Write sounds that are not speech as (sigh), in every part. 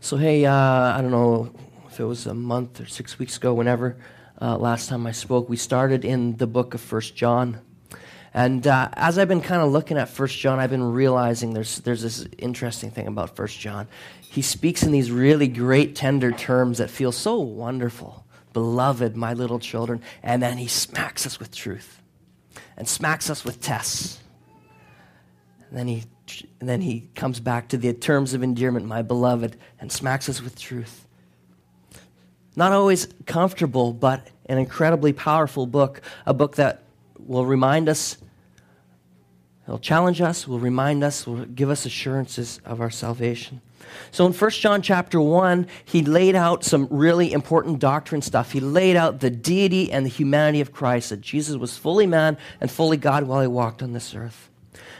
So, hey, uh, I don't know if it was a month or six weeks ago, whenever uh, last time I spoke, we started in the book of First John. And uh, as I've been kind of looking at First John, I've been realizing there's, there's this interesting thing about First John. He speaks in these really great, tender terms that feel so wonderful. Beloved, my little children. And then he smacks us with truth and smacks us with tests. And then he and then he comes back to the terms of endearment, my beloved, and smacks us with truth. Not always comfortable, but an incredibly powerful book, a book that will remind us, it'll challenge us, will remind us, will give us assurances of our salvation. So in 1 John chapter 1, he laid out some really important doctrine stuff. He laid out the deity and the humanity of Christ, that Jesus was fully man and fully God while he walked on this earth.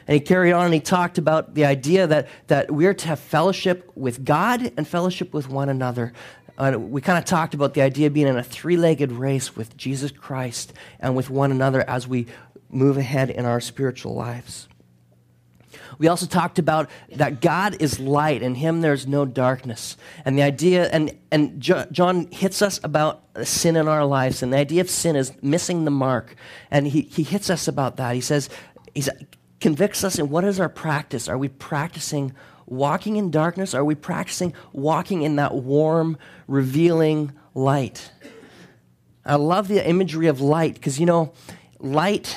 And he carried on and he talked about the idea that, that we're to have fellowship with God and fellowship with one another. Uh, we kind of talked about the idea of being in a three legged race with Jesus Christ and with one another as we move ahead in our spiritual lives. We also talked about that God is light, and Him there's no darkness. And the idea, and, and John hits us about sin in our lives, and the idea of sin is missing the mark. And he, he hits us about that. He says, he's, convicts us in what is our practice? Are we practicing walking in darkness? Are we practicing walking in that warm, revealing light? I love the imagery of light because, you know, light,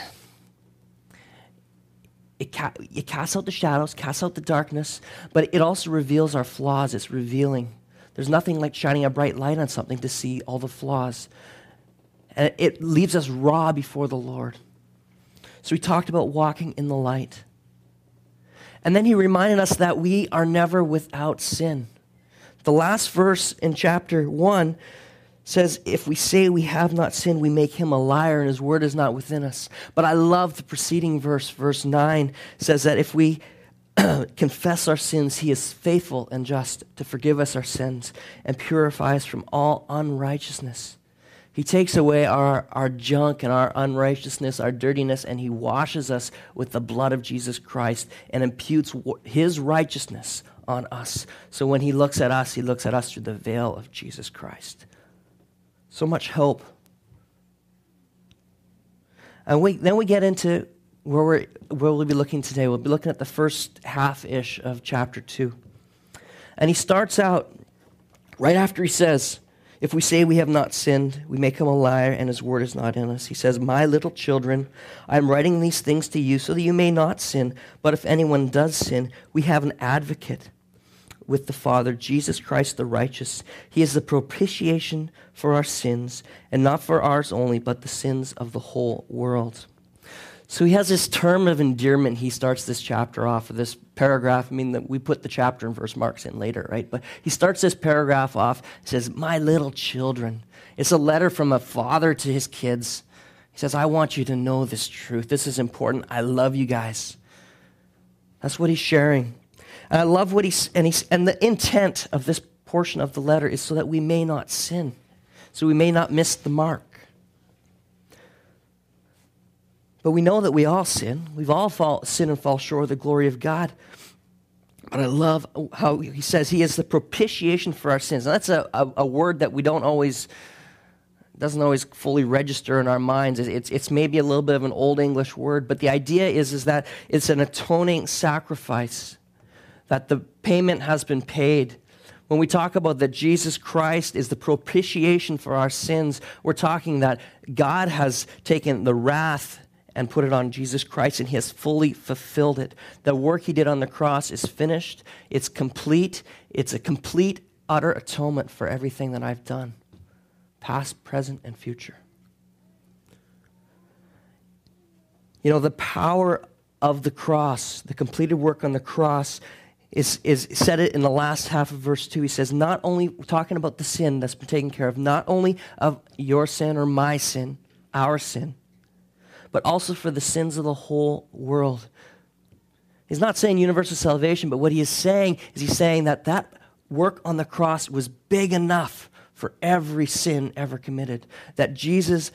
it, ca- it casts out the shadows, casts out the darkness, but it also reveals our flaws. It's revealing. There's nothing like shining a bright light on something to see all the flaws. And it leaves us raw before the Lord. So he talked about walking in the light. And then he reminded us that we are never without sin. The last verse in chapter 1 says, If we say we have not sinned, we make him a liar and his word is not within us. But I love the preceding verse. Verse 9 says that if we (clears throat) confess our sins, he is faithful and just to forgive us our sins and purify us from all unrighteousness. He takes away our, our junk and our unrighteousness, our dirtiness, and He washes us with the blood of Jesus Christ and imputes His righteousness on us. So when He looks at us, He looks at us through the veil of Jesus Christ. So much hope. And we, then we get into where, we're, where we'll be looking today. We'll be looking at the first half ish of chapter 2. And he starts out right after he says, if we say we have not sinned, we make him a liar, and his word is not in us. He says, My little children, I am writing these things to you so that you may not sin. But if anyone does sin, we have an advocate with the Father, Jesus Christ the righteous. He is the propitiation for our sins, and not for ours only, but the sins of the whole world. So he has this term of endearment. He starts this chapter off with this paragraph. I mean, we put the chapter and verse marks in later, right? But he starts this paragraph off. says, My little children. It's a letter from a father to his kids. He says, I want you to know this truth. This is important. I love you guys. That's what he's sharing. And I love what he's, and, he's, and the intent of this portion of the letter is so that we may not sin, so we may not miss the mark. But we know that we all sin. We've all fall, sin and fall short of the glory of God. But I love how he says he is the propitiation for our sins. And that's a, a, a word that we don't always, doesn't always fully register in our minds. It's, it's maybe a little bit of an old English word, but the idea is, is that it's an atoning sacrifice, that the payment has been paid. When we talk about that Jesus Christ is the propitiation for our sins, we're talking that God has taken the wrath and put it on Jesus Christ, and He has fully fulfilled it. The work He did on the cross is finished, it's complete, it's a complete, utter atonement for everything that I've done, past, present, and future. You know, the power of the cross, the completed work on the cross, is, is said it in the last half of verse 2. He says, not only talking about the sin that's been taken care of, not only of your sin or my sin, our sin, but also for the sins of the whole world. He's not saying universal salvation, but what he is saying is he's saying that that work on the cross was big enough for every sin ever committed. That Jesus,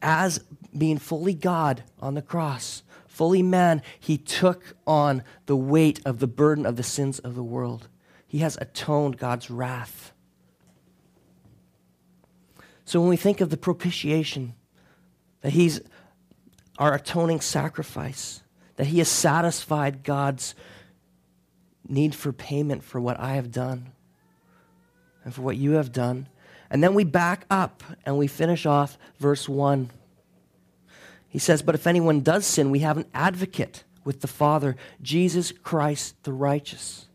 as being fully God on the cross, fully man, he took on the weight of the burden of the sins of the world. He has atoned God's wrath. So when we think of the propitiation, that He's our atoning sacrifice, that He has satisfied God's need for payment for what I have done and for what you have done. And then we back up and we finish off verse 1. He says, But if anyone does sin, we have an advocate with the Father, Jesus Christ the righteous.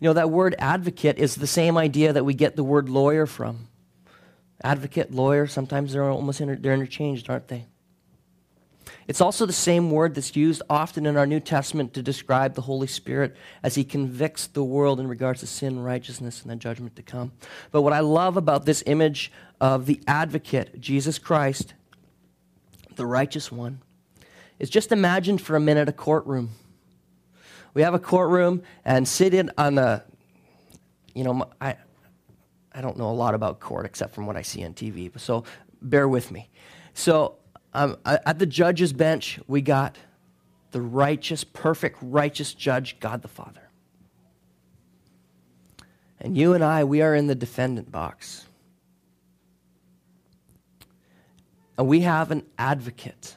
You know, that word advocate is the same idea that we get the word lawyer from. Advocate, lawyer, sometimes they're almost inter- they're interchanged, aren't they? It's also the same word that's used often in our New Testament to describe the Holy Spirit as he convicts the world in regards to sin, righteousness, and the judgment to come. But what I love about this image of the advocate, Jesus Christ, the righteous one, is just imagine for a minute a courtroom. We have a courtroom and seated on the, you know, I, I don't know a lot about court except from what I see on TV, so bear with me. So um, at the judge's bench, we got the righteous, perfect, righteous judge, God the Father. And you and I, we are in the defendant box. And we have an advocate.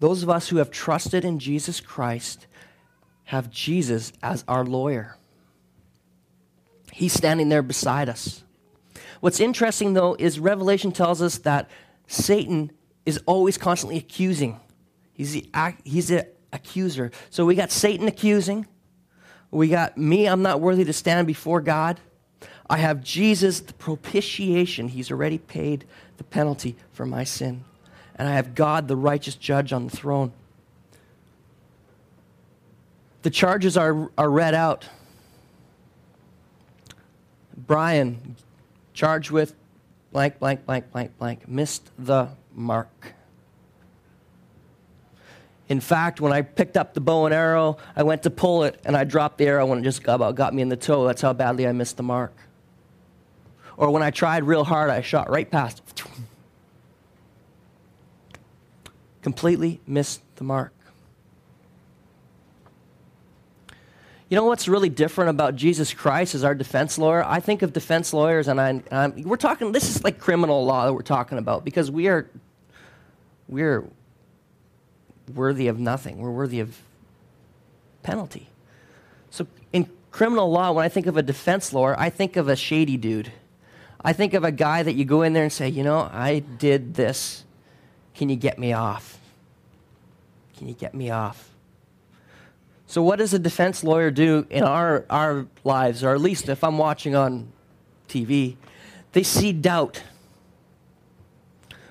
Those of us who have trusted in Jesus Christ have Jesus as our lawyer. He's standing there beside us. What's interesting, though, is Revelation tells us that Satan is always constantly accusing. He's the, he's the accuser. So we got Satan accusing. We got me, I'm not worthy to stand before God. I have Jesus, the propitiation. He's already paid the penalty for my sin. And I have God, the righteous judge, on the throne. The charges are, are read out. Brian, charged with blank, blank, blank, blank, blank, missed the mark. In fact, when I picked up the bow and arrow, I went to pull it and I dropped the arrow and it just about got me in the toe. That's how badly I missed the mark. Or when I tried real hard, I shot right past. Completely missed the mark. You know what's really different about Jesus Christ as our defense lawyer? I think of defense lawyers, and I, I'm, we're talking. This is like criminal law that we're talking about because we are, we're worthy of nothing. We're worthy of penalty. So in criminal law, when I think of a defense lawyer, I think of a shady dude. I think of a guy that you go in there and say, you know, I did this. Can you get me off? Can you get me off? So, what does a defense lawyer do in our, our lives, or at least if I'm watching on TV? They see doubt.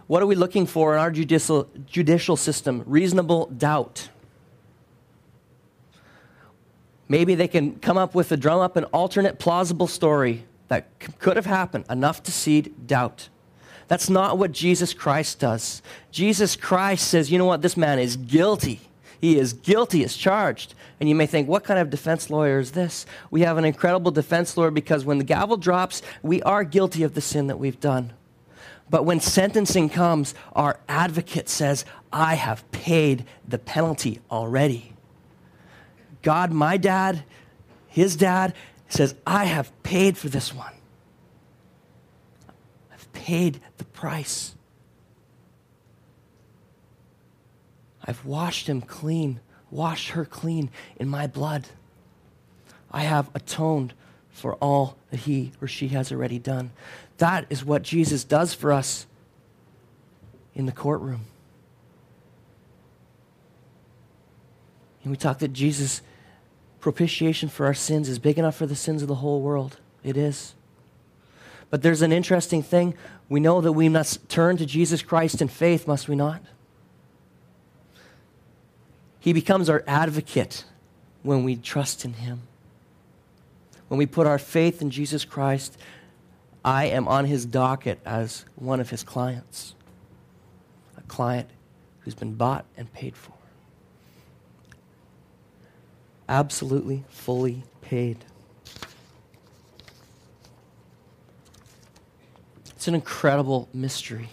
What are we looking for in our judicial, judicial system? Reasonable doubt. Maybe they can come up with a drum up an alternate plausible story that c- could have happened, enough to seed doubt. That's not what Jesus Christ does. Jesus Christ says, you know what, this man is guilty. He is guilty as charged. And you may think, what kind of defense lawyer is this? We have an incredible defense lawyer because when the gavel drops, we are guilty of the sin that we've done. But when sentencing comes, our advocate says, I have paid the penalty already. God, my dad, his dad, says, I have paid for this one. I've paid the price. I've washed him clean, washed her clean in my blood. I have atoned for all that he or she has already done. That is what Jesus does for us in the courtroom. And we talk that Jesus' propitiation for our sins is big enough for the sins of the whole world. It is. But there's an interesting thing. We know that we must turn to Jesus Christ in faith, must we not? He becomes our advocate when we trust in Him. When we put our faith in Jesus Christ, I am on His docket as one of His clients, a client who's been bought and paid for. Absolutely, fully paid. It's an incredible mystery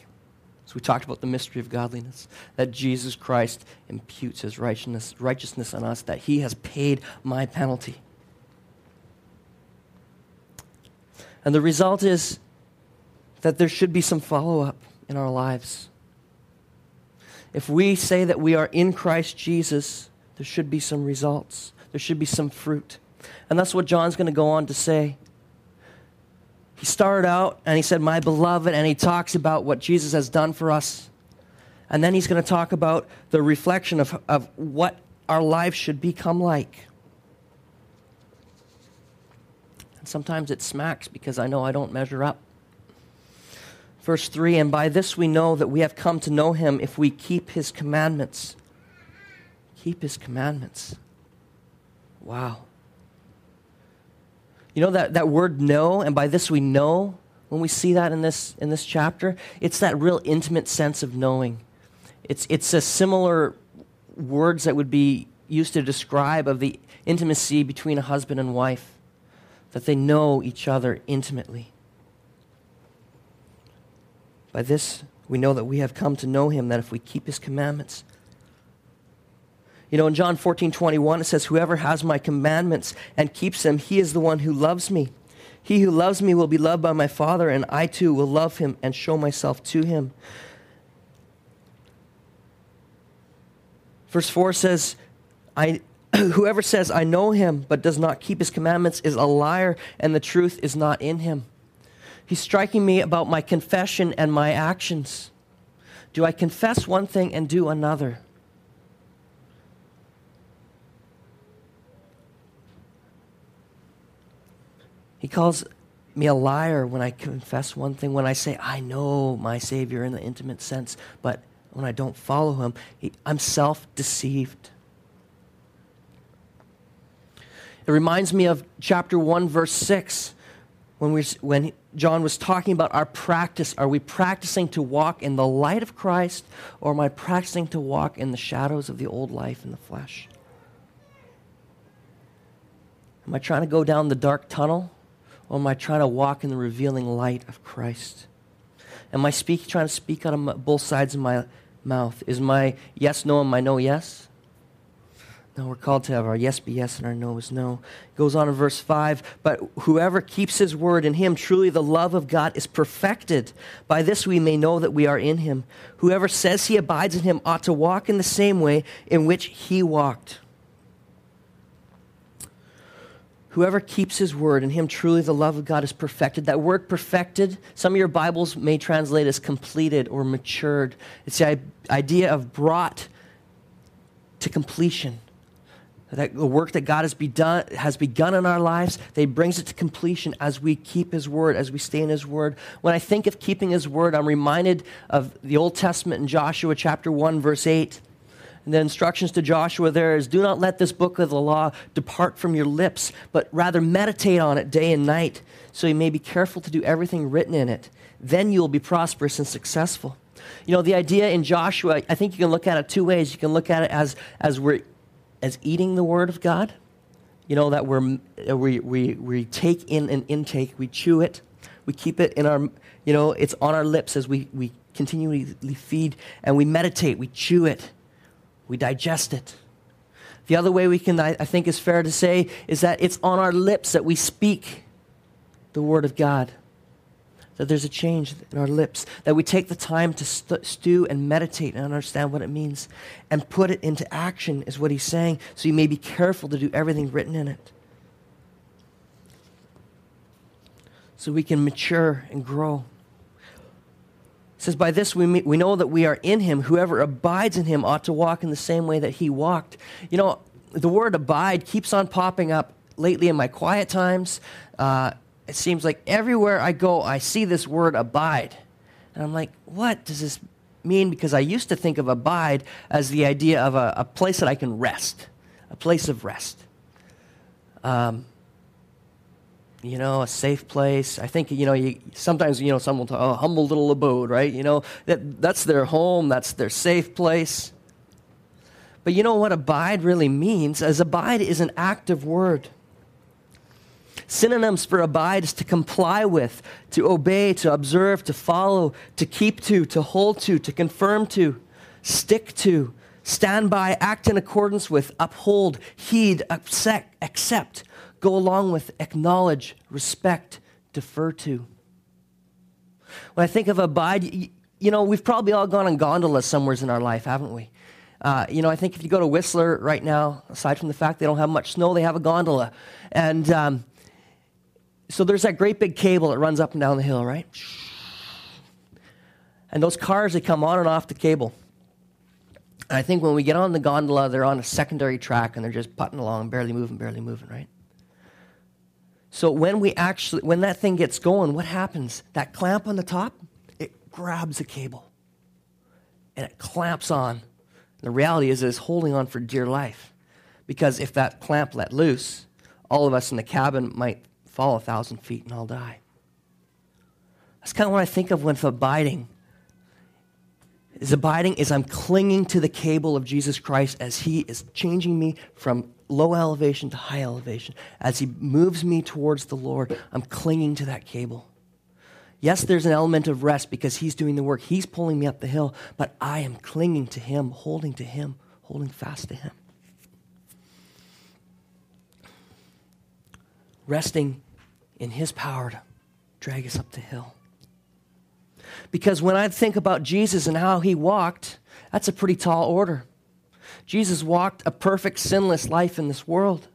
so we talked about the mystery of godliness, that Jesus Christ imputes his righteousness, righteousness on us, that he has paid my penalty. And the result is that there should be some follow up in our lives. If we say that we are in Christ Jesus, there should be some results, there should be some fruit. And that's what John's going to go on to say. He started out and he said, My beloved, and he talks about what Jesus has done for us. And then he's going to talk about the reflection of, of what our life should become like. And sometimes it smacks because I know I don't measure up. Verse 3 And by this we know that we have come to know him if we keep his commandments. Keep his commandments. Wow. You know that, that word know, and by this we know, when we see that in this, in this chapter, it's that real intimate sense of knowing. It's, it's a similar words that would be used to describe of the intimacy between a husband and wife, that they know each other intimately. By this, we know that we have come to know him, that if we keep his commandments. You know, in John 14, 21, it says, Whoever has my commandments and keeps them, he is the one who loves me. He who loves me will be loved by my Father, and I too will love him and show myself to him. Verse 4 says, I, (clears throat) Whoever says, I know him, but does not keep his commandments is a liar, and the truth is not in him. He's striking me about my confession and my actions. Do I confess one thing and do another? He calls me a liar when I confess one thing, when I say, I know my Savior in the intimate sense, but when I don't follow him, he, I'm self deceived. It reminds me of chapter 1, verse 6, when, we, when John was talking about our practice. Are we practicing to walk in the light of Christ, or am I practicing to walk in the shadows of the old life in the flesh? Am I trying to go down the dark tunnel, or am I trying to walk in the revealing light of Christ? Am I speak, trying to speak out of both sides of my mouth? Is my yes no and my no yes? No, we're called to have our yes be yes and our no is no. It goes on in verse 5 But whoever keeps his word in him, truly the love of God is perfected. By this we may know that we are in him. Whoever says he abides in him ought to walk in the same way in which he walked. Whoever keeps his word, in him truly the love of God is perfected. That word perfected, some of your Bibles may translate as completed or matured. It's the idea of brought to completion. That the work that God has, begun, has begun in our lives, they brings it to completion as we keep his word, as we stay in his word. When I think of keeping his word, I'm reminded of the Old Testament in Joshua chapter 1, verse 8 and the instructions to Joshua there is do not let this book of the law depart from your lips, but rather meditate on it day and night, so you may be careful to do everything written in it. Then you will be prosperous and successful. You know, the idea in Joshua, I think you can look at it two ways. You can look at it as, as we're as eating the word of God. You know, that we're, we, we, we take in an intake, we chew it, we keep it in our, you know, it's on our lips as we, we continually feed, and we meditate, we chew it we digest it. The other way we can, I think, is fair to say, is that it's on our lips that we speak the Word of God. That there's a change in our lips. That we take the time to st- stew and meditate and understand what it means and put it into action, is what he's saying. So you may be careful to do everything written in it. So we can mature and grow says, By this we, we know that we are in him. Whoever abides in him ought to walk in the same way that he walked. You know, the word abide keeps on popping up lately in my quiet times. Uh, it seems like everywhere I go, I see this word abide. And I'm like, what does this mean? Because I used to think of abide as the idea of a, a place that I can rest, a place of rest. Um, you know, a safe place. I think, you know, you, sometimes, you know, someone will talk, oh, humble little abode, right? You know, that, that's their home, that's their safe place. But you know what abide really means? As abide is an active word. Synonyms for abide is to comply with, to obey, to observe, to follow, to keep to, to hold to, to confirm to, stick to, stand by, act in accordance with, uphold, heed, accept, accept go along with, acknowledge, respect, defer to. When I think of abide, you know, we've probably all gone on gondolas somewheres in our life, haven't we? Uh, you know, I think if you go to Whistler right now, aside from the fact they don't have much snow, they have a gondola. And um, so there's that great big cable that runs up and down the hill, right? And those cars, they come on and off the cable. And I think when we get on the gondola, they're on a secondary track and they're just putting along, barely moving, barely moving, right? So when we actually, when that thing gets going, what happens? That clamp on the top, it grabs the cable and it clamps on. The reality is, it's holding on for dear life. Because if that clamp let loose, all of us in the cabin might fall a thousand feet and I'll die. That's kind of what I think of with abiding. Is abiding is I'm clinging to the cable of Jesus Christ as He is changing me from low elevation to high elevation. As He moves me towards the Lord, I'm clinging to that cable. Yes, there's an element of rest because He's doing the work. He's pulling me up the hill, but I am clinging to Him, holding to Him, holding fast to Him. Resting in His power to drag us up the hill. Because when I think about Jesus and how he walked, that's a pretty tall order. Jesus walked a perfect, sinless life in this world.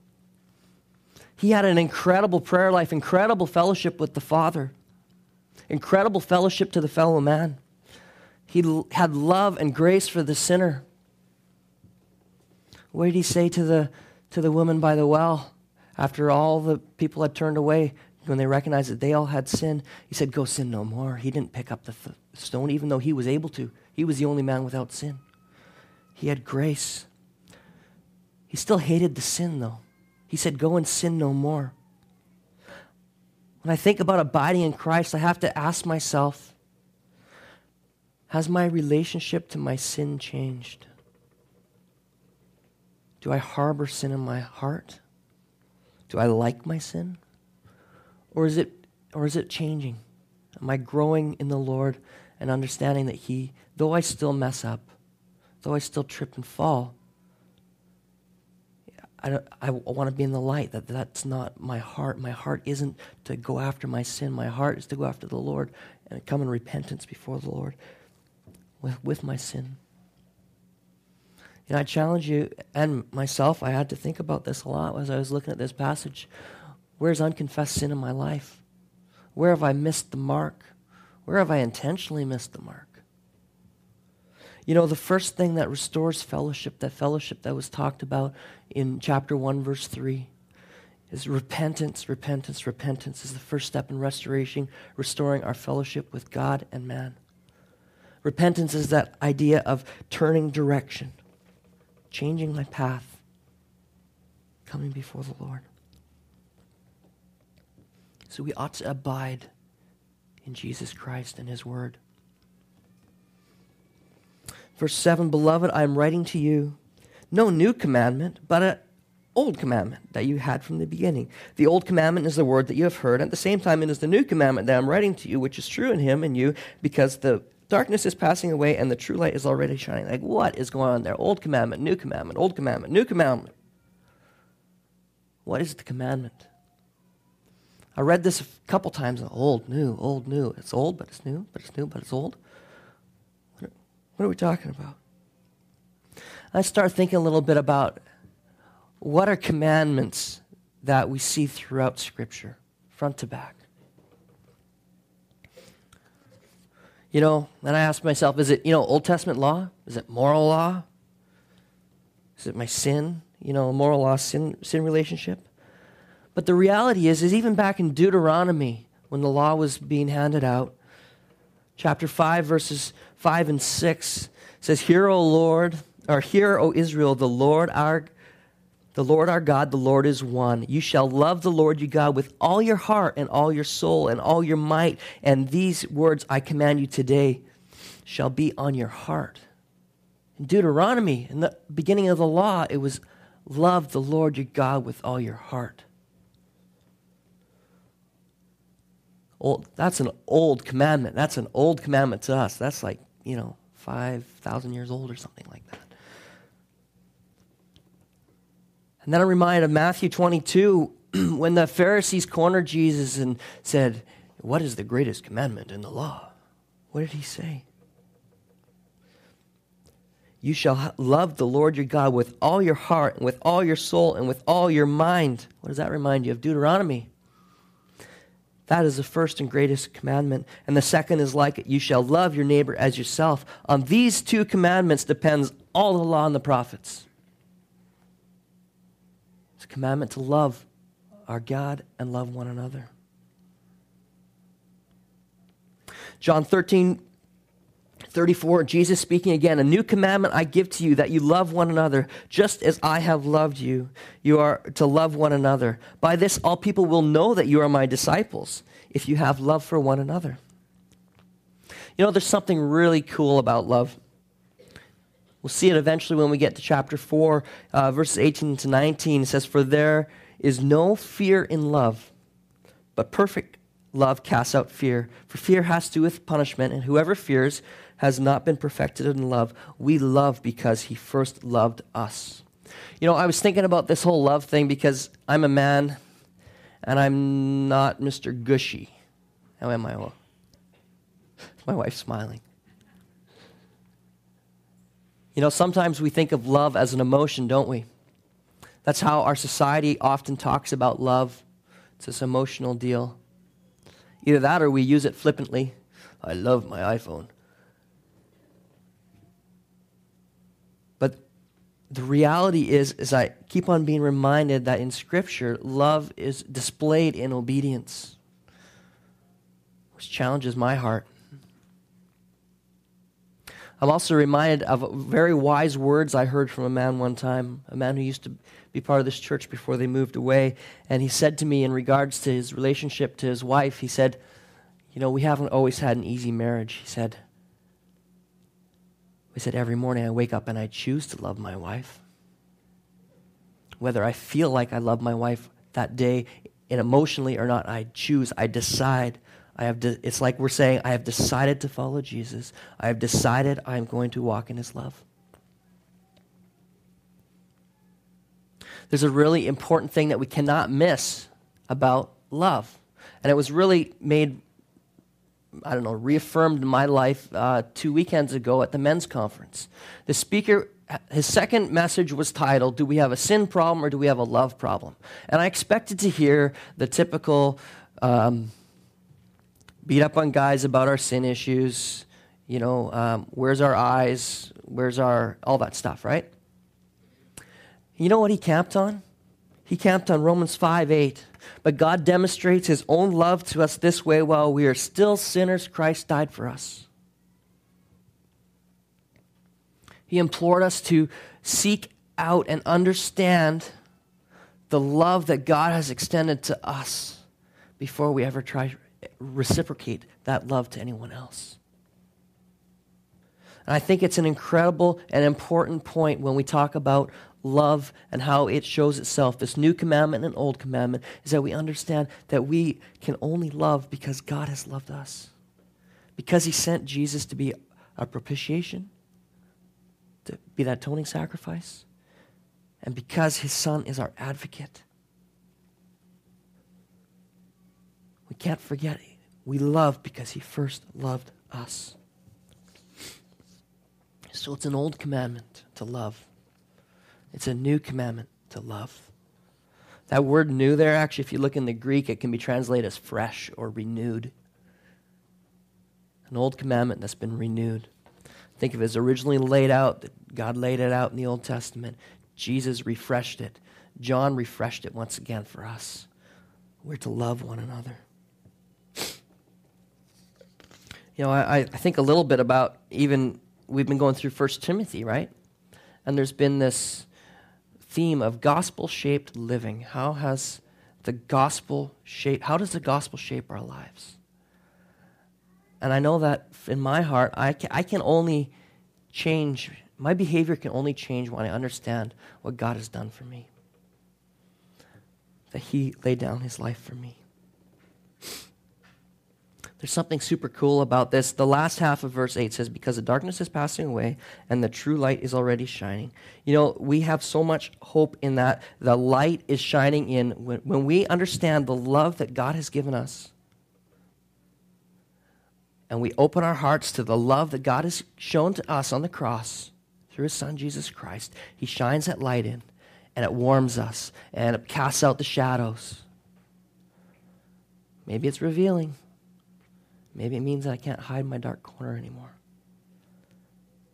He had an incredible prayer life, incredible fellowship with the Father, incredible fellowship to the fellow man. He had love and grace for the sinner. What did he say to the, to the woman by the well after all the people had turned away? When they recognized that they all had sin, he said, Go sin no more. He didn't pick up the th- stone, even though he was able to. He was the only man without sin. He had grace. He still hated the sin, though. He said, Go and sin no more. When I think about abiding in Christ, I have to ask myself Has my relationship to my sin changed? Do I harbor sin in my heart? Do I like my sin? Or is it, or is it changing? Am I growing in the Lord and understanding that He, though I still mess up, though I still trip and fall, I, I want to be in the light that that's not my heart. My heart isn't to go after my sin. My heart is to go after the Lord and come in repentance before the Lord with, with my sin. And I challenge you and myself, I had to think about this a lot as I was looking at this passage. Where's unconfessed sin in my life? Where have I missed the mark? Where have I intentionally missed the mark? You know, the first thing that restores fellowship, that fellowship that was talked about in chapter 1, verse 3, is repentance, repentance, repentance is the first step in restoration, restoring our fellowship with God and man. Repentance is that idea of turning direction, changing my path, coming before the Lord. So we ought to abide in Jesus Christ and His Word. Verse 7 Beloved, I am writing to you no new commandment, but an old commandment that you had from the beginning. The old commandment is the word that you have heard. At the same time, it is the new commandment that I'm writing to you, which is true in Him and you, because the darkness is passing away and the true light is already shining. Like, what is going on there? Old commandment, new commandment, old commandment, new commandment. What is the commandment? I read this a couple times. Old, new, old, new. It's old, but it's new, but it's new, but it's old. What are we talking about? I start thinking a little bit about what are commandments that we see throughout Scripture, front to back. You know, and I ask myself, is it, you know, Old Testament law? Is it moral law? Is it my sin? You know, moral law sin sin relationship? But the reality is, is even back in Deuteronomy, when the law was being handed out, chapter 5, verses 5 and 6 says, Hear, O Lord, or hear, O Israel, the Lord our the Lord our God, the Lord is one. You shall love the Lord your God with all your heart and all your soul and all your might. And these words I command you today shall be on your heart. In Deuteronomy, in the beginning of the law, it was love the Lord your God with all your heart. Old, that's an old commandment. That's an old commandment to us. That's like, you know, 5,000 years old or something like that. And then I'm reminded of Matthew 22, (clears throat) when the Pharisees cornered Jesus and said, What is the greatest commandment in the law? What did he say? You shall love the Lord your God with all your heart and with all your soul and with all your mind. What does that remind you of? Deuteronomy. That is the first and greatest commandment. And the second is like it you shall love your neighbor as yourself. On these two commandments depends all the law and the prophets. It's a commandment to love our God and love one another. John 13, 34, Jesus speaking again, a new commandment I give to you that you love one another, just as I have loved you. You are to love one another. By this, all people will know that you are my disciples, if you have love for one another. You know, there's something really cool about love. We'll see it eventually when we get to chapter 4, uh, verses 18 to 19. It says, For there is no fear in love, but perfect love casts out fear. For fear has to do with punishment, and whoever fears has not been perfected in love. We love because he first loved us. You know, I was thinking about this whole love thing because I'm a man and I'm not Mr. Gushy. How am I? Well, my wife's smiling. You know, sometimes we think of love as an emotion, don't we? That's how our society often talks about love. It's this emotional deal. Either that or we use it flippantly. I love my iPhone. But the reality is, is I keep on being reminded that in Scripture, love is displayed in obedience, which challenges my heart. I'm also reminded of very wise words I heard from a man one time, a man who used to be part of this church before they moved away. And he said to me, in regards to his relationship to his wife, he said, You know, we haven't always had an easy marriage. He said, he said, Every morning I wake up and I choose to love my wife. Whether I feel like I love my wife that day and emotionally or not, I choose, I decide. I have de- it's like we're saying, I have decided to follow Jesus. I have decided I'm going to walk in his love. There's a really important thing that we cannot miss about love. And it was really made, I don't know, reaffirmed in my life uh, two weekends ago at the men's conference. The speaker his second message was titled, Do We Have a Sin Problem or Do We Have a Love Problem? And I expected to hear the typical um, beat up on guys about our sin issues. You know, um, where's our eyes? Where's our, all that stuff, right? You know what he camped on? He camped on Romans 5 8. But God demonstrates his own love to us this way while we are still sinners, Christ died for us. He implored us to seek out and understand the love that God has extended to us before we ever try to reciprocate that love to anyone else. And I think it's an incredible and important point when we talk about love and how it shows itself. This new commandment and old commandment is that we understand that we can only love because God has loved us. Because he sent Jesus to be our propitiation, to be that atoning sacrifice, and because his son is our advocate. We can't forget. We love because he first loved us. So it's an old commandment to love. It's a new commandment to love. That word new there, actually, if you look in the Greek, it can be translated as fresh or renewed. An old commandment that's been renewed. Think of it as originally laid out, that God laid it out in the Old Testament. Jesus refreshed it. John refreshed it once again for us. We're to love one another. (sniffs) You know, I, I think a little bit about even, we've been going through First Timothy, right? And there's been this theme of gospel shaped living. How has the gospel shape, how does the gospel shape our lives? And I know that in my heart, I can, I can only change, my behavior can only change when I understand what God has done for me. That He laid down His life for me. There's something super cool about this. The last half of verse 8 says, Because the darkness is passing away and the true light is already shining. You know, we have so much hope in that. The light is shining in. When, when we understand the love that God has given us, and we open our hearts to the love that God has shown to us on the cross through his son Jesus Christ, he shines that light in and it warms us and it casts out the shadows. Maybe it's revealing. Maybe it means that I can't hide my dark corner anymore.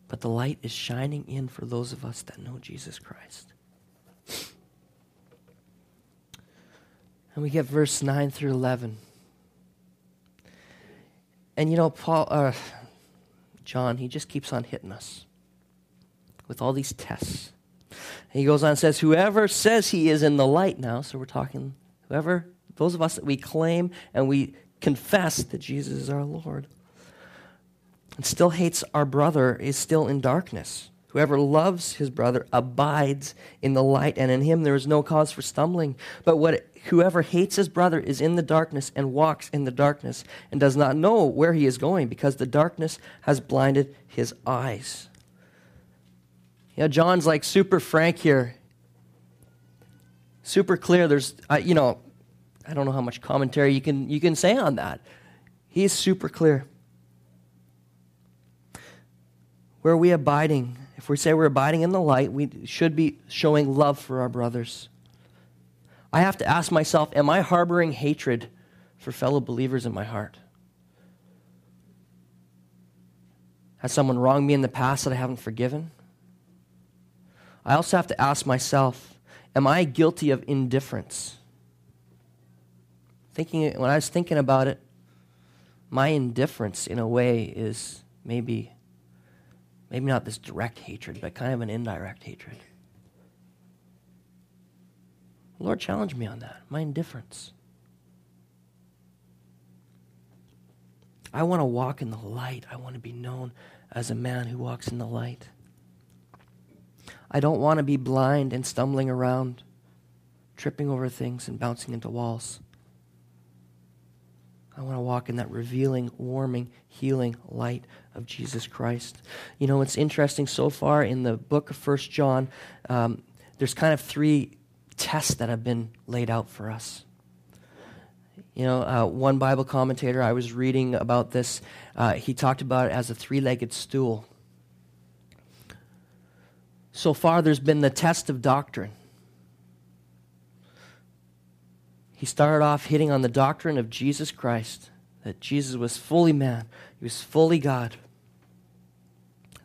But the light is shining in for those of us that know Jesus Christ. And we get verse 9 through 11. And you know, Paul, uh, John, he just keeps on hitting us with all these tests. And he goes on and says, Whoever says he is in the light now, so we're talking, whoever, those of us that we claim and we confess that Jesus is our Lord, and still hates our brother is still in darkness. Whoever loves his brother abides in the light, and in him there is no cause for stumbling. But what, whoever hates his brother is in the darkness and walks in the darkness and does not know where he is going because the darkness has blinded his eyes. You know, John's like super frank here, super clear. There's, uh, you know, I don't know how much commentary you can you can say on that. He's super clear. Where are we abiding? If we say we're abiding in the light, we should be showing love for our brothers. I have to ask myself, am I harboring hatred for fellow believers in my heart? Has someone wronged me in the past that I haven't forgiven? I also have to ask myself, am I guilty of indifference? Thinking when I was thinking about it, my indifference in a way is maybe maybe not this direct hatred, but kind of an indirect hatred. Lord challenged me on that, my indifference. I want to walk in the light. I want to be known as a man who walks in the light. I don't want to be blind and stumbling around, tripping over things and bouncing into walls. I want to walk in that revealing, warming, healing light of Jesus Christ. You know, it's interesting so far in the book of First John, um, there's kind of three tests that have been laid out for us. You know, uh, one Bible commentator, I was reading about this, uh, he talked about it as a three legged stool. So far, there's been the test of doctrine. He started off hitting on the doctrine of Jesus Christ, that Jesus was fully man, he was fully God.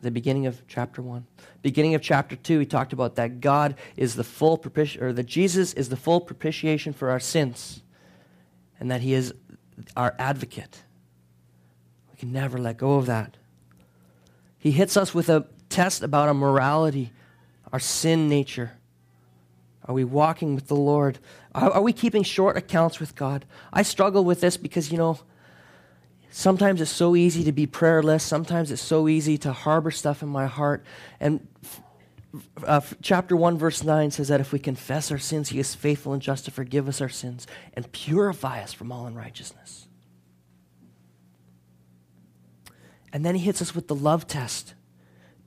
The beginning of chapter 1. Beginning of chapter 2, he talked about that God is the full propitiation, or that Jesus is the full propitiation for our sins, and that he is our advocate. We can never let go of that. He hits us with a test about our morality our sin nature? Are we walking with the Lord? Are, are, we keeping short accounts with God? I struggle with this because, you know, sometimes it's so easy to be prayerless. Sometimes it's so easy to harbor stuff in my heart. And uh, chapter 1, verse 9 says that if we confess our sins, He is faithful and just to forgive us our sins and purify us from all unrighteousness. And then He hits us with the love test.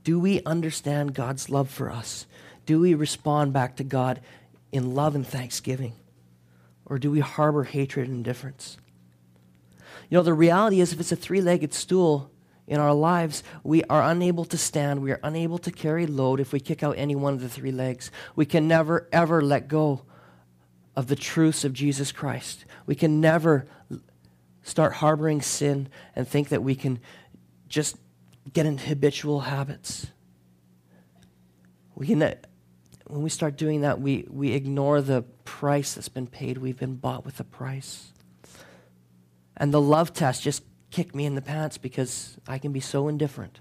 Do we understand God's love for us? Do we respond back to God in love and thanksgiving? Or do we harbor hatred and indifference? You know, the reality is if it's a three legged stool in our lives, we are unable to stand. We are unable to carry load if we kick out any one of the three legs. We can never, ever let go of the truths of Jesus Christ. We can never start harboring sin and think that we can just get into habitual habits. We can, when we start doing that, we, we ignore the price that's been paid. We've been bought with a price. And the love test just kicked me in the pants because I can be so indifferent.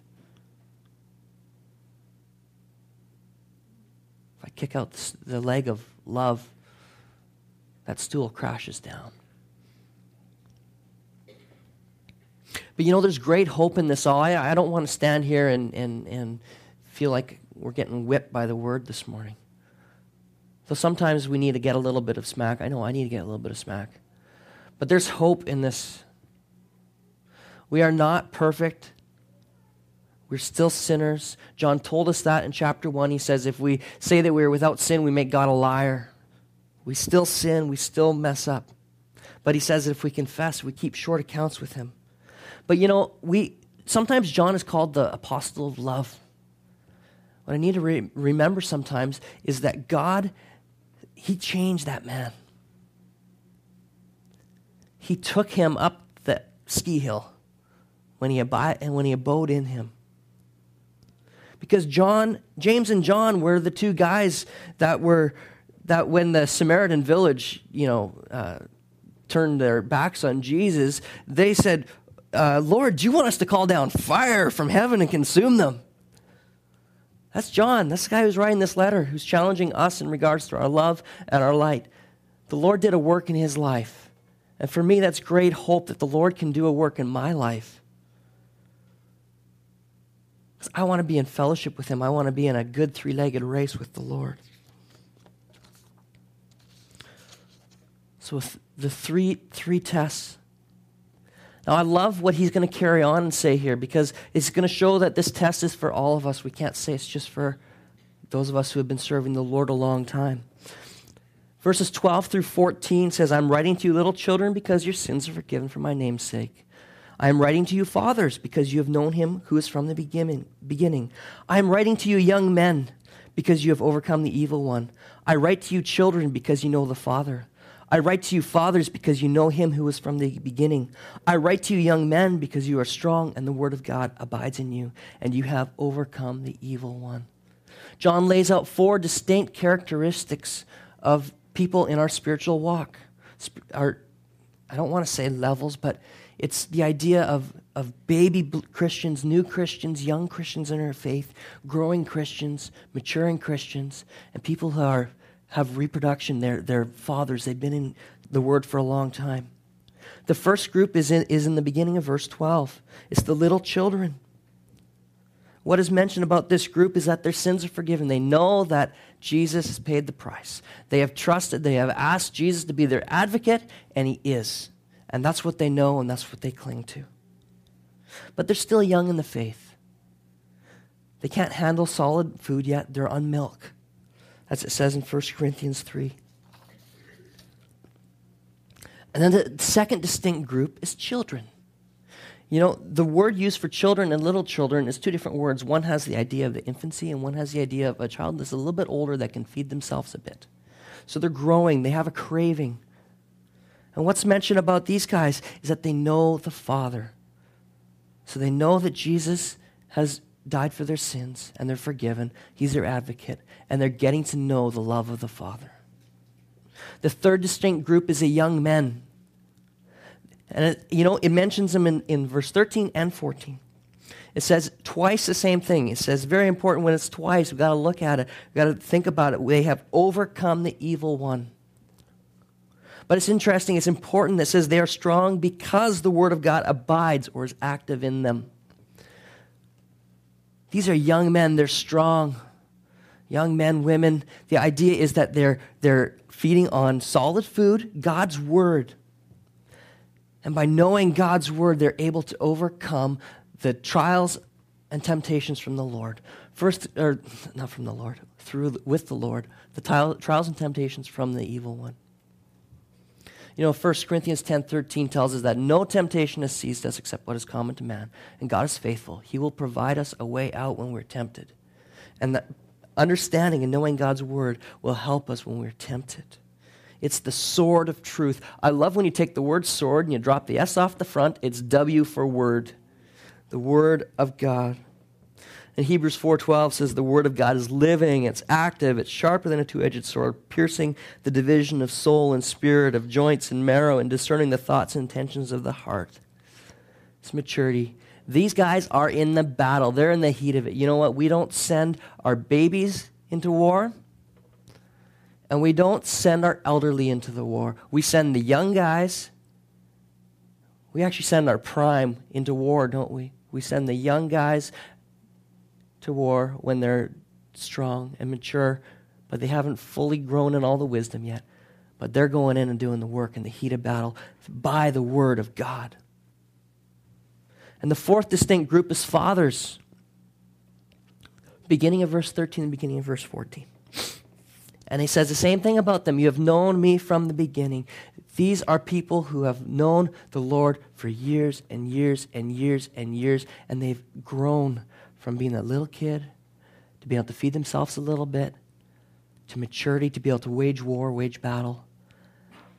If I kick out the leg of love, that stool crashes down. But you know, there's great hope in this all. I, I don't want to stand here and, and, and feel like we're getting whipped by the word this morning. So sometimes we need to get a little bit of smack. I know I need to get a little bit of smack. But there's hope in this. We are not perfect. We're still sinners. John told us that in chapter 1. He says, if we say that we are without sin, we make God a liar. We still sin, we still mess up. But he says that if we confess, we keep short accounts with him. But you know, we sometimes John is called the apostle of love. What I need to re- remember sometimes is that God, he changed that man. He took him up the ski hill when he, and when he abode in him because John, James and John were the two guys that were that when the Samaritan village, you know, uh, turned their backs on Jesus, they said, uh, "Lord, do you want us to call down fire from heaven and consume them?" That's John. That's the guy who's writing this letter, who's challenging us in regards to our love and our light. The Lord did a work in his life. And for me, that's great hope that the Lord can do a work in my life. I want to be in fellowship with Him. I want to be in a good three legged race with the Lord. So, with the three, three tests. Now, I love what he's going to carry on and say here because it's going to show that this test is for all of us. We can't say it's just for those of us who have been serving the Lord a long time. Verses 12 through 14 says, I'm writing to you, little children, because your sins are forgiven for my name's sake. I am writing to you, fathers, because you have known him who is from the beginning. beginning. I am writing to you, young men, because you have overcome the evil one. I write to you, children, because you know the Father. I write to you, fathers, because you know him who is from the beginning. I write to you, young men, because you are strong and the word of God abides in you, and you have overcome the evil one. John lays out four distinct characteristics of people in our spiritual walk. Our, I don't want to say levels, but it's the idea of, of baby Christians, new Christians, young Christians in our faith, growing Christians, maturing Christians, and people who are, have reproduction. They're, they're fathers, they've been in the Word for a long time. The first group is in, is in the beginning of verse 12. It's the little children. What is mentioned about this group is that their sins are forgiven. They know that Jesus has paid the price. They have trusted, they have asked Jesus to be their advocate, and he is. And that's what they know and that's what they cling to. But they're still young in the faith. They can't handle solid food yet, they're on milk, as it says in 1 Corinthians 3. And then the second distinct group is children. You know, the word used for children and little children is two different words. One has the idea of the infancy, and one has the idea of a child that's a little bit older that can feed themselves a bit. So they're growing, they have a craving. And what's mentioned about these guys is that they know the Father. So they know that Jesus has died for their sins and they're forgiven. He's their advocate. And they're getting to know the love of the Father. The third distinct group is a young men. And, it, you know, it mentions them in, in verse 13 and 14. It says twice the same thing. It says very important when it's twice. We've got to look at it. We've got to think about it. They have overcome the evil one. But it's interesting, it's important that says they are strong because the Word of God abides or is active in them. These are young men, they're strong. Young men, women. The idea is that they're, they're feeding on solid food, God's Word. And by knowing God's Word, they're able to overcome the trials and temptations from the Lord. First, or not from the Lord, through with the Lord, the trials and temptations from the evil one. You know, 1 Corinthians 10 13 tells us that no temptation has seized us except what is common to man. And God is faithful. He will provide us a way out when we're tempted. And that understanding and knowing God's word will help us when we're tempted. It's the sword of truth. I love when you take the word sword and you drop the S off the front, it's W for word. The word of God. And Hebrews 4:12 says the word of God is living, it's active, it's sharper than a two-edged sword, piercing the division of soul and spirit, of joints and marrow, and discerning the thoughts and intentions of the heart. It's maturity. These guys are in the battle. They're in the heat of it. You know what? We don't send our babies into war, and we don't send our elderly into the war. We send the young guys. We actually send our prime into war, don't we? We send the young guys to war when they're strong and mature, but they haven't fully grown in all the wisdom yet. But they're going in and doing the work in the heat of battle by the word of God. And the fourth distinct group is fathers. Beginning of verse 13 and beginning of verse 14. And he says the same thing about them. You have known me from the beginning. These are people who have known the Lord for years and years and years and years, and they've grown from being a little kid to be able to feed themselves a little bit to maturity to be able to wage war, wage battle.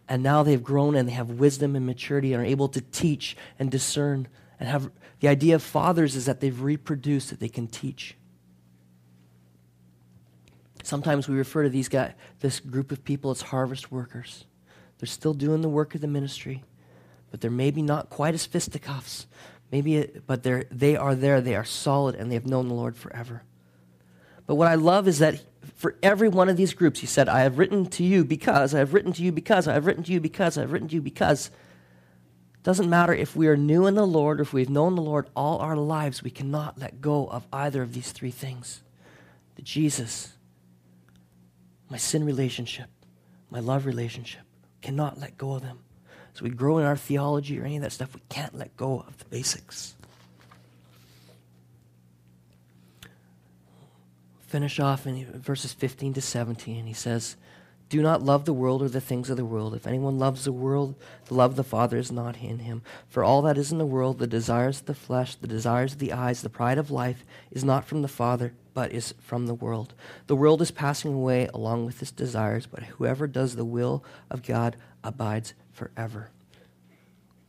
And now they've grown and they have wisdom and maturity and are able to teach and discern and have the idea of fathers is that they've reproduced that they can teach. Sometimes we refer to these guys, this group of people as harvest workers. They're still doing the work of the ministry, but they're maybe not quite as fisticuffs. Maybe, it, but they're, they are there. They are solid, and they have known the Lord forever. But what I love is that for every one of these groups, he said, I have written to you because, I have written to you because, I have written to you because, I have written to you because. Doesn't matter if we are new in the Lord or if we've known the Lord all our lives, we cannot let go of either of these three things. The Jesus, my sin relationship, my love relationship. Cannot let go of them. As we grow in our theology or any of that stuff, we can't let go of the basics. Finish off in verses 15 to 17. He says, Do not love the world or the things of the world. If anyone loves the world, the love of the Father is not in him. For all that is in the world, the desires of the flesh, the desires of the eyes, the pride of life, is not from the Father but is from the world. The world is passing away along with its desires, but whoever does the will of God abides forever.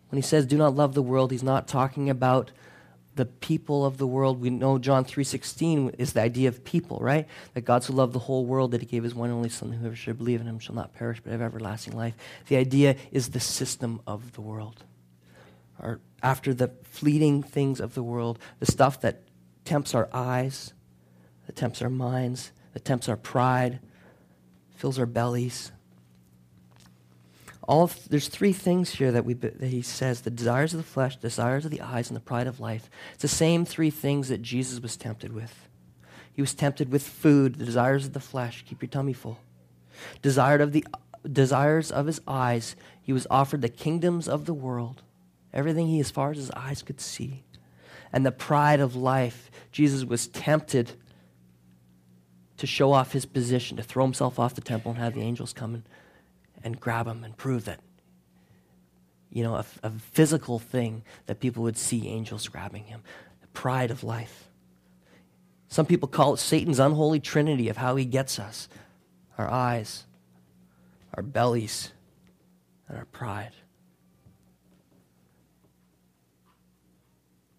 When he says do not love the world, he's not talking about the people of the world. We know John 3:16 is the idea of people, right? That God so loved the whole world that he gave his one and only son whoever should believe in him shall not perish but have everlasting life. The idea is the system of the world. Or after the fleeting things of the world, the stuff that tempts our eyes, that tempts our minds, that tempts our pride, fills our bellies. All there's three things here that, we, that he says the desires of the flesh, desires of the eyes, and the pride of life. It's the same three things that Jesus was tempted with. He was tempted with food, the desires of the flesh, keep your tummy full. Desired of the desires of his eyes, he was offered the kingdoms of the world, everything he as far as his eyes could see. And the pride of life, Jesus was tempted to show off his position, to throw himself off the temple and have the angels come and, and grab him and prove that, you know, a, a physical thing that people would see angels grabbing him. The pride of life. Some people call it Satan's unholy trinity of how he gets us our eyes, our bellies, and our pride.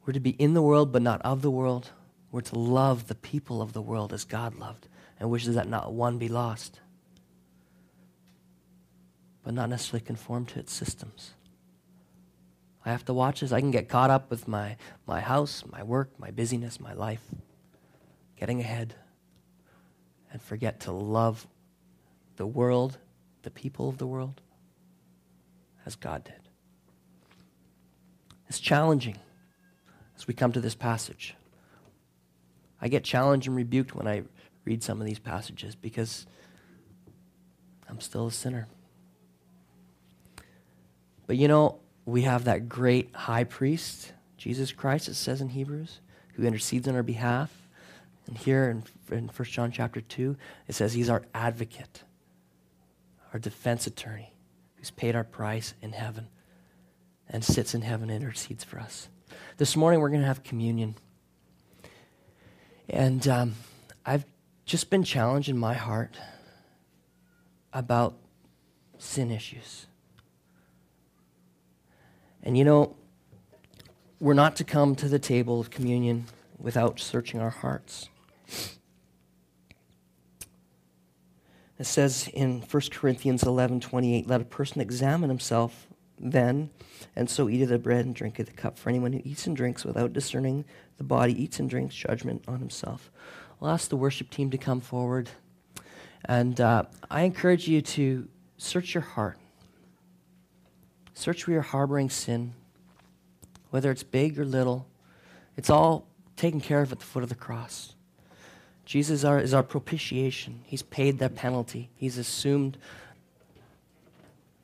We're to be in the world, but not of the world. We're to love the people of the world as God loved and wishes that not one be lost, but not necessarily conform to its systems. I have to watch this. I can get caught up with my, my house, my work, my busyness, my life, getting ahead, and forget to love the world, the people of the world, as God did. It's challenging as we come to this passage. I get challenged and rebuked when I read some of these passages because I'm still a sinner. But you know, we have that great high priest, Jesus Christ, it says in Hebrews, who intercedes on our behalf. And here in, in 1 John chapter 2, it says he's our advocate, our defense attorney, who's paid our price in heaven and sits in heaven and intercedes for us. This morning, we're going to have communion. And um, I've just been challenged in my heart about sin issues. And you know, we're not to come to the table of communion without searching our hearts. It says in 1 Corinthians 11 28, let a person examine himself then, and so eat of the bread and drink of the cup. For anyone who eats and drinks without discerning the body eats and drinks judgment on himself. I'll ask the worship team to come forward. And uh, I encourage you to search your heart. Search where you're harboring sin, whether it's big or little. It's all taken care of at the foot of the cross. Jesus are, is our propitiation. He's paid that penalty. He's assumed,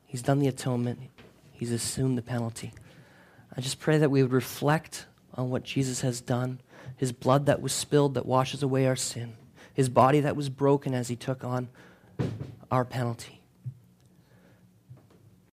He's done the atonement. He's assumed the penalty. I just pray that we would reflect on what Jesus has done, his blood that was spilled that washes away our sin, his body that was broken as he took on our penalty.